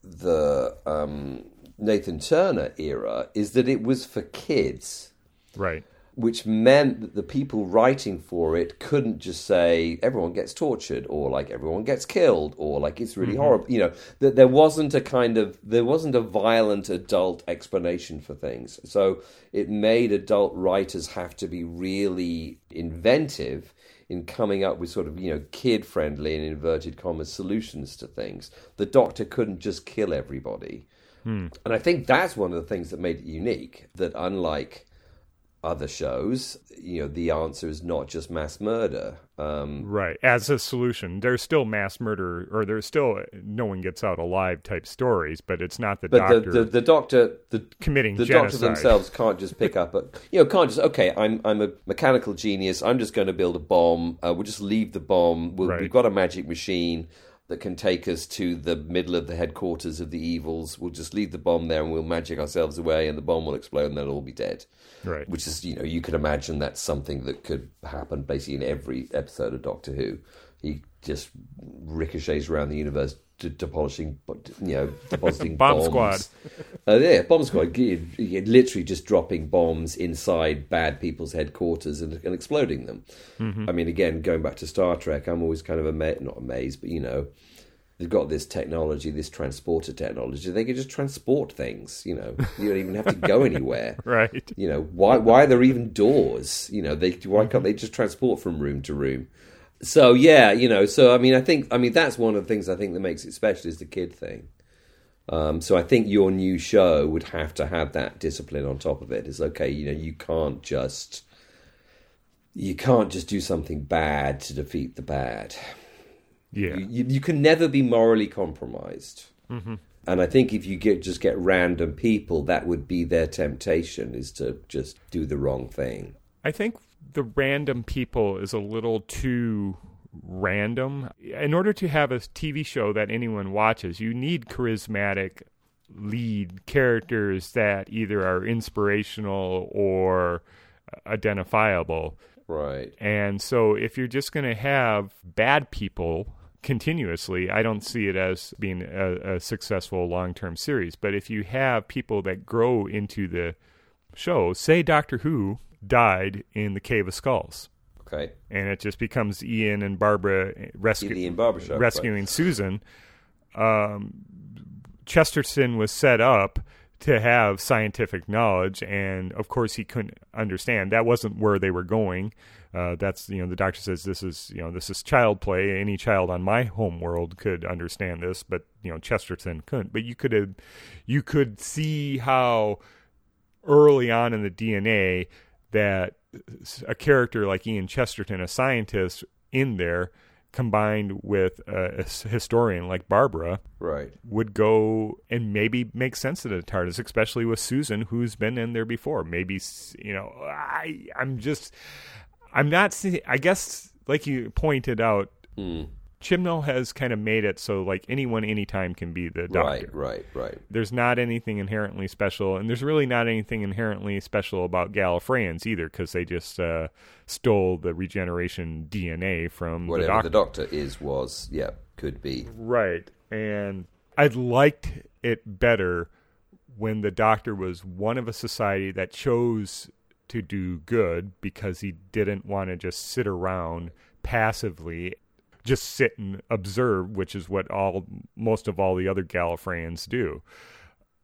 the um, Nathan Turner era, is that it was for kids. Right. Which meant that the people writing for it couldn't just say everyone gets tortured or like everyone gets killed or like it's really mm-hmm. horrible you know that there wasn't a kind of there wasn't a violent adult explanation for things. So it made adult writers have to be really inventive in coming up with sort of you know kid friendly and inverted commas solutions to things. The doctor couldn't just kill everybody. Hmm. And i think that's one of the things that made it unique that unlike other shows, you know, the answer is not just mass murder. Um, right. As a solution, there's still mass murder, or there's still no one gets out alive type stories, but it's not the but doctor. the, the, the doctor, the committing the genocide. doctors themselves can't just pick up a, you know, can't just okay. I'm I'm a mechanical genius. I'm just going to build a bomb. Uh, we'll just leave the bomb. We'll, Right. We've got a magic machine that can take us to the middle of the headquarters of the evils. We'll just leave the bomb there and we'll magic ourselves away, and the bomb will explode, and they'll all be dead. Right. Which is, you know, you can imagine that's something that could happen basically in every episode of Doctor Who. He just ricochets around the universe, de- demolishing, you know, depositing <laughs> Bomb bombs. squad. Uh, yeah, bomb squad. Literally just dropping bombs inside bad people's headquarters and, and exploding them. I mean, again, going back to Star Trek, I'm always kind of amazed, not amazed, but you know, they've got this technology, this transporter technology. They can just transport things. You know, you don't even have to go <laughs> anywhere. right. You know, why why are there even doors? You know, they why can't they just transport from room to room? So yeah, you know, so I mean, I think I mean that's one of the things I think that makes it special is the kid thing. Um, so I think your new show would have to have that discipline on top of it. Is okay, you know, you can't just you can't just do something bad to defeat the bad. Yeah. You, you, you can never be morally compromised. And I think if you get just get random people, that would be their temptation is to just do the wrong thing. I think the random people is a little too random. In order to have a TV show that anyone watches, you need charismatic lead characters that either are inspirational or identifiable. Right. And so if you're just going to have bad people continuously, I don't see it as being a, a successful long term series. But if you have people that grow into the show, say Doctor Who died in the Cave of Skulls, Okay. and it just becomes Ian and Barbara Ian Barbershop. rescuing Susan. Um, Chesterton was set up to have scientific knowledge, and of course he couldn't understand. That wasn't where they were going. Uh, that's you know the doctor says this is you know this is child play. Any child on my home world could understand this, but you know Chesterton couldn't. But you could have, you could see how early on in the DNA that a character like Ian Chesterton, a scientist in there, combined with a, historian like Barbara, Right. would go and maybe make sense of the TARDIS, especially with Susan, who's been in there before. Maybe you know, I I'm just I'm not. I guess like you pointed out, Mm. Chibnall has kind of made it so like anyone, anytime can be the doctor. Right. Right. Right. There's not anything inherently special, and there's really not anything inherently special about Gallifreyans either, because they just uh, stole the regeneration DNA from the Whatever doctor. the doctor is, was, yeah, could be. Right. And I liked it better when the doctor was one of a society that chose to do good because he didn't want to just sit around passively just sit and observe which is what all most of all the other Gallifreyans do.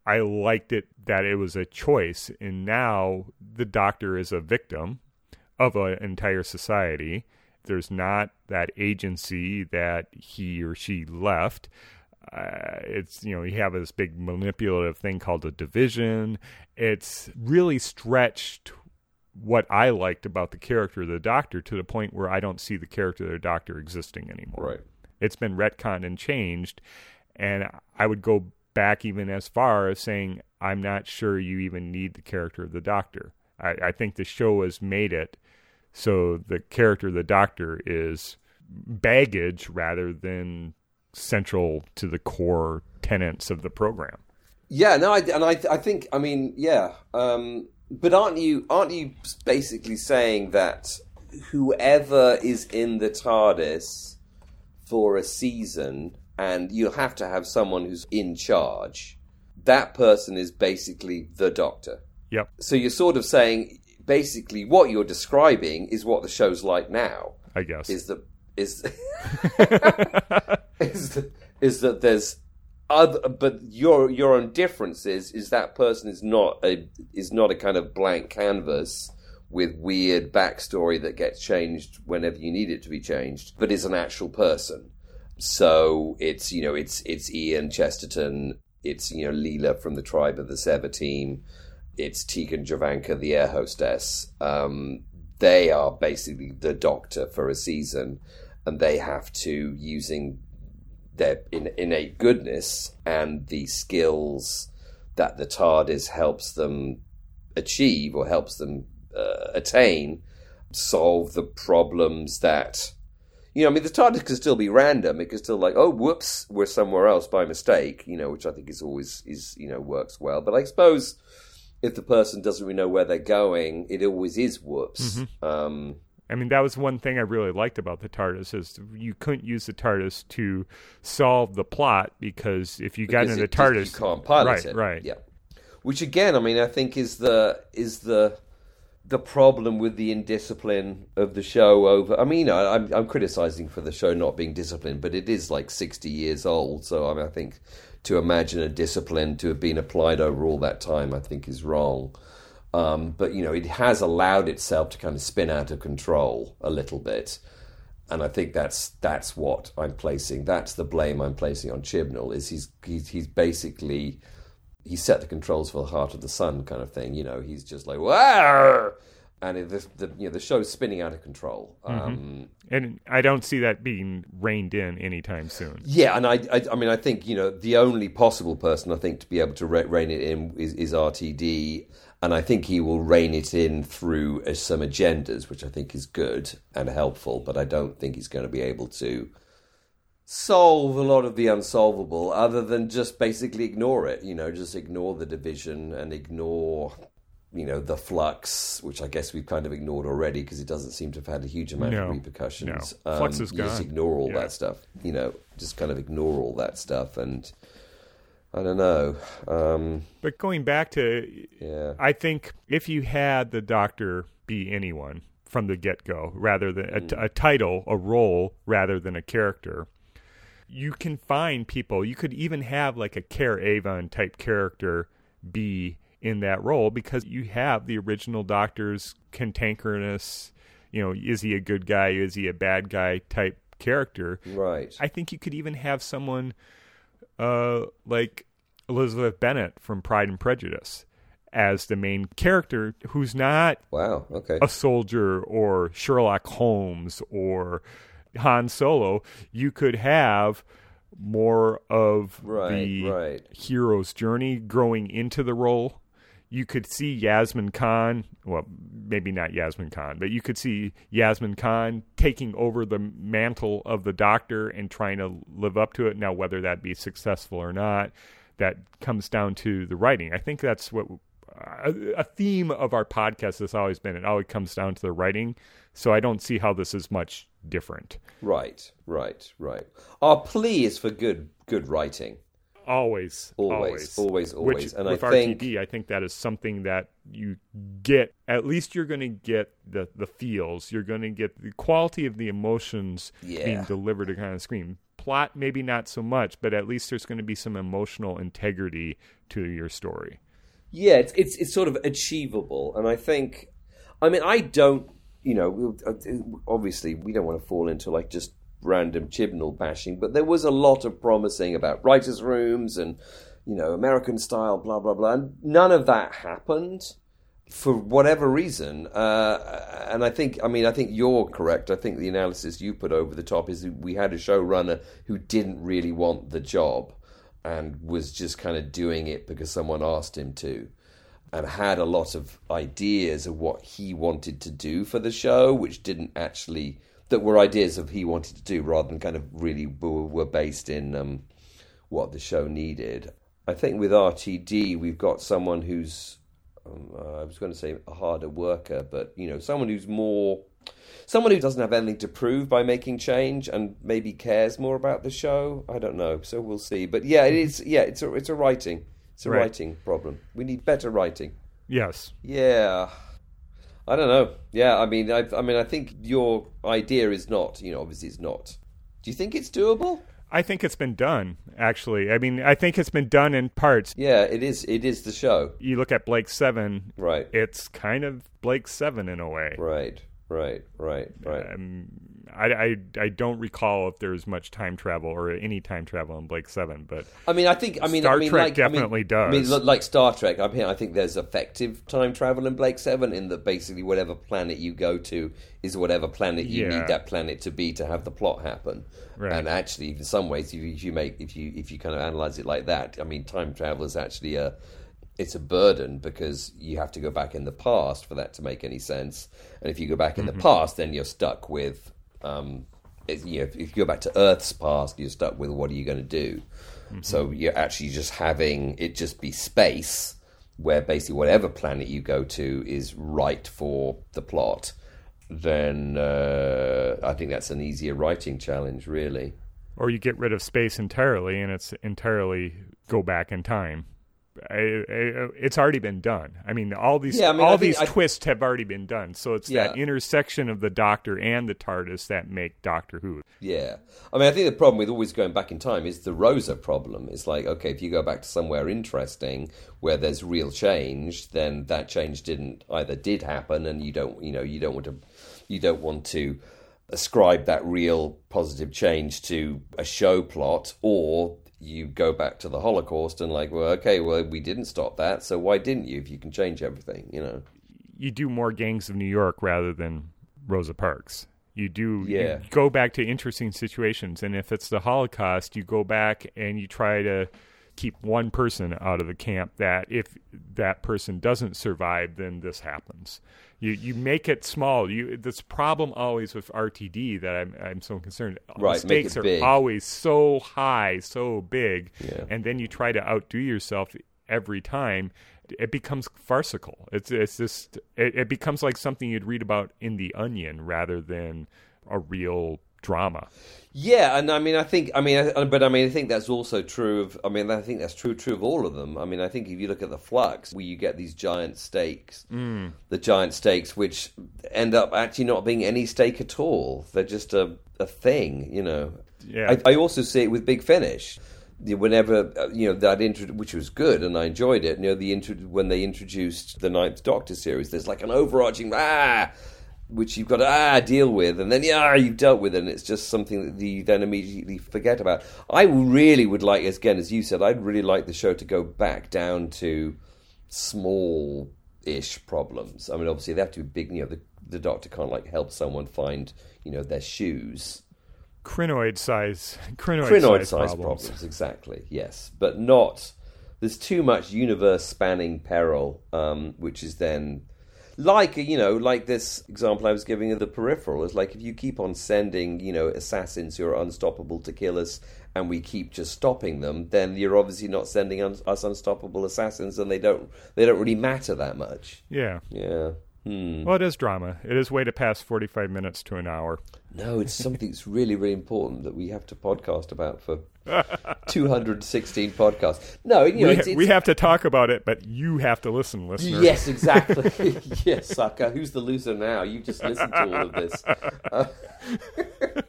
I liked it that it was a choice and now the doctor is a victim of an entire society. There's not that agency that he or she left. Uh, it's you know you have this big manipulative thing called a division. It's really stretched what I liked about the character of the Doctor to the point where I don't see the character of the Doctor existing anymore. Right. It's been retconned and changed, and I would go back even as far as saying I'm not sure you even need the character of the Doctor. I, I think the show has made it so the character of the Doctor is baggage rather than central to the core tenets of the program. Yeah, no, I, and I, I think, I mean, yeah, um, but aren't you, aren't you basically saying that whoever is in the TARDIS for a season, and you have to have someone who's in charge, that person is basically the Doctor. Yep. So you're sort of saying, basically, what you're describing is what the show's like now. I guess. Is that is <laughs> <laughs> is that, is that there's other, but your your own difference is is that person is not a is not a kind of blank canvas with weird backstory that gets changed whenever you need it to be changed, but is an actual person. So it's you know it's it's Ian Chesterton, it's you know Leela from the tribe of the Sevateem, it's Tegan Jovanka, the air hostess. Um, they are basically the doctor for a season, and they have to using their innate goodness and the skills that the TARDIS helps them achieve or helps them uh, attain solve the problems that you know, I mean, the TARDIS can still be random. It can still like, oh, whoops, we're somewhere else by mistake. You know, which I think is always is you know works well. But I suppose if the person doesn't really know where they're going, it always is whoops. Mm-hmm. Um, I mean, that was one thing I really liked about the TARDIS is you couldn't use the TARDIS to solve the plot because if you got in the TARDIS, you can't pilot right, it. Right, yeah. Which again, I mean, I think is the is the the problem with the indiscipline of the show over. I mean, I, I'm I'm criticizing for the show not being disciplined, but it is like sixty years old. So I mean, I think to imagine a discipline to have been applied over all that time, I think is wrong. Um, but you know, it has allowed itself to kind of spin out of control a little bit, and I think that's that's what I'm placing. That's the blame I'm placing on Chibnall. Is he's he's, he's basically he set the controls for the heart of the sun kind of thing. You know, he's just like wow, and the, the you know the show's spinning out of control. Mm-hmm. Um, and I don't see that being reined in anytime soon. Yeah, and I, I, I mean, I think you know the only possible person I think to be able to rein it in is, is RTD and I think he will rein it in through uh, some agendas, which I think is good and helpful. But I don't think he's going to be able to solve a lot of the unsolvable, other than just basically ignore it. You know, just ignore the division and ignore, you know, the flux, which I guess we've kind of ignored already because it doesn't seem to have had a huge amount no, of repercussions. No. Flux um, is gone. Just ignore all yeah. that stuff. You know, just kind of ignore all that stuff and I don't know. Um, but going back to, yeah. I think if you had the doctor be anyone from the get go, rather than mm. a, a title, a role, rather than a character, you can find people. You could even have like a Kerr Avon type character be in that role because you have the original Doctor's cantankerous. You know, is he a good guy? Is he a bad guy? Type character. Right. I think you could even have someone uh, like Elizabeth Bennet from Pride and Prejudice as the main character who's not wow okay. a soldier or Sherlock Holmes or Han Solo. You could have more of right, the right. hero's journey growing into the role you could see Yasmin Khan, well, maybe not Yasmin Khan, but you could see Yasmin Khan taking over the mantle of the doctor and trying to live up to it. Now, whether that be successful or not, that comes down to the writing. I think that's what a, theme of our podcast has always been. It always comes down to the writing. So I don't see how this is much different. Right, right, right. Oh, our plea is for good, good writing. Always, always, always, always. Which, and with I think RTD, I think that is something that you get. At least you're going to get the the feels. You're going to get the quality of the emotions yeah. being delivered to kind of screen. Plot, maybe not so much, but at least there's going to be some emotional integrity to your story. Yeah, it's it's it's sort of achievable, and I think, I mean, I don't, you know, obviously we don't want to fall into like just random Chibnall bashing, but there was a lot of promising about writers' rooms and you know American style, blah blah blah. And none of that happened for whatever reason. Uh, and I think, I mean, I think you're correct. I think the analysis you put over the top is we had a showrunner who didn't really want the job and was just kind of doing it because someone asked him to. And had a lot of ideas of what he wanted to do for the show, which didn't actually that were ideas of he wanted to do rather than kind of really were, based in um, what the show needed. I think with RTD we've got someone who's um, uh, I was going to say a harder worker, but you know someone who's more someone who doesn't have anything to prove by making change and maybe cares more about the show. I don't know, so we'll see. But yeah, it is. Yeah, it's a it's a writing it's a right. writing problem. We need better writing. Yes. Yeah. I don't know. Yeah, I mean, I, I mean, I think your idea is not, you know, obviously it's not. Do you think it's doable? I think it's been done. Actually, I mean, I think it's been done in parts. Yeah, it is. It is the show. You look at Blake Seven. Right. It's kind of Blake Seven in a way. Right. Right. Right. Right. Um, I, I, I don't recall if there's much time travel or any time travel in Blake Seven, but I mean, I think I mean Star I mean, Trek like, I mean- definitely I mean, does. like Star Trek. I mean, I think there's effective time travel in Blake Seven, in that basically whatever planet you go to is whatever planet you Yeah. need that planet to be to have the plot happen. Right. And actually, in some ways, if you, if you make if you if you kind of analyze it like that, I mean, time travel is actually a it's a burden because you have to go back in the past for that to make any sense. And if you go back in Mm-hmm. the past, then you're stuck with, um, you know, if you go back to Earth's past, you're stuck with what are you going to do? Mm-hmm. So you're actually just having it just be space where basically whatever planet you go to is right for the plot. Then uh, I think that's an easier writing challenge, really. or you get rid of space entirely and it's entirely go back in time. I, I, it's already been done. I mean, all these Yeah, I mean, all these twists have already been done. So it's that intersection of the Doctor and the TARDIS that make Doctor Who. Yeah. I mean, I think the problem with always going back in time is the Rosa problem. It's like, okay, if you go back to somewhere interesting where there's real change, then that change didn't either did happen and you don't, you know, you don't want to you don't want to ascribe that real positive change to a show plot or you go back to the Holocaust and like, well, okay, well, we didn't stop that, so why didn't you if you can change everything, you know? You do more Gangs of New York rather than Rosa Parks. You do you Yeah. go back to interesting situations, and if it's the Holocaust, you go back and you try to keep one person out of the camp. That if that person doesn't survive, then this happens. You you make it small. You this problem always with RTD that I'm I'm so concerned. Right, the stakes are big. always so high, so big, Yeah. and then you try to outdo yourself every time. It becomes farcical. It's it's just it, it becomes like something you'd read about in the Onion rather than a real drama. Yeah, and I mean, I think, I mean, I, but I mean, I think that's also true of. I mean, I think that's true true of all of them. I mean, I think if you look at the flux, where you get these giant stakes, the giant stakes, which end up actually not being any stake at all. They're just a a thing, you know. Yeah. I, I also see it with Big Finish. Whenever uh, you know that intro, which was good, and I enjoyed it. You know, the intro when they introduced the Ninth Doctor series, there's like an overarching ah, which you've got to ah deal with, and then yeah, you've dealt with it, and it's just something that you then immediately forget about. I really would like, again, as you said, I'd really like the show to go back down to small ish problems. I mean, obviously they have to be big. You know, the the doctor can't like help someone find you know their shoes. Crinoid size, crinoid, <laughs> Crinoid size, size problems. problems. exactly. Yes, but not. There's too much universe spanning peril, um, which is then like you know, like this example I was giving of the peripheral is like if you keep on sending you know assassins who are unstoppable to kill us, and we keep just stopping them, then you're obviously not sending un- us unstoppable assassins, and they don't they don't really matter that much. Yeah. Yeah. Hmm. Well, it is drama. It is way to pass forty-five minutes to an hour. No, it's something that's really, really important that we have to podcast about for <laughs> 216 podcasts. No, you know, we, it's, it's, we have to talk about it, but you have to listen, listener. Yes, <laughs> exactly. <laughs> yes, sucker. Who's the loser now? You just listened to all of this. Uh, well, you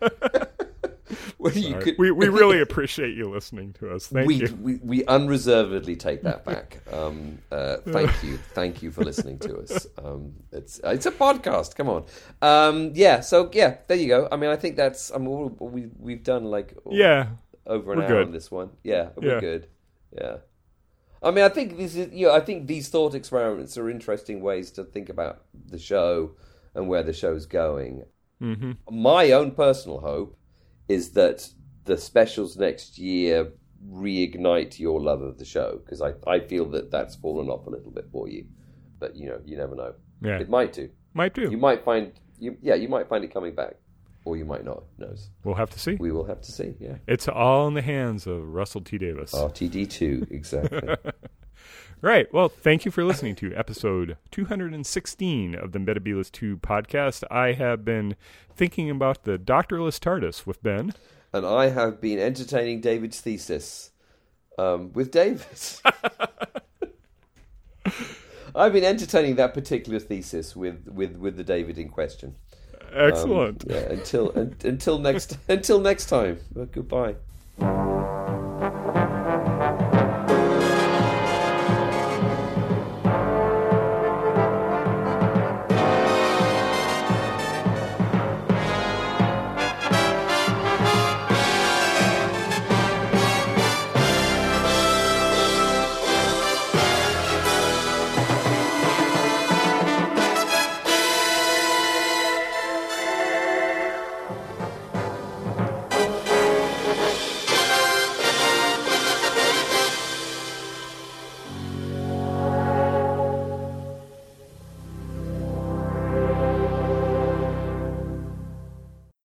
Sorry. <laughs> could, we we really <laughs> appreciate you listening to us. Thank we, you. we we unreservedly take that back. Um, uh, <laughs> thank you, thank you for listening to us. Um, it's it's a podcast. Come on, um, yeah. So yeah, there you go. I mean, I think that's. I mean, all- we we've done like Yeah. over an We're hour good. on this one. Yeah, we're Yeah. good. Yeah. I mean, I think this is. You know, I think these thought experiments are interesting ways to think about the show and where the show's going. Mm-hmm. My own personal hope is that the specials next year reignite your love of the show because I, I feel that that's fallen off a little bit for you. But you know, you never know. Yeah. It might do. Might do. You might find you yeah, you might find it coming back. Or you might not. Who knows? we'll have to see. We will have to see, yeah. It's all in the hands of Russell T Davies. RTD two, exactly. <laughs> Right. Well, thank you for listening to episode 216 of the Metebelis 2 podcast. I have been thinking about the doctorless TARDIS with Ben. and I have been entertaining David's thesis um, with David. <laughs> I've been entertaining that particular thesis with, with, with the David in question. Um, Excellent. yeah, until un, until next <laughs> until next time. Well, goodbye.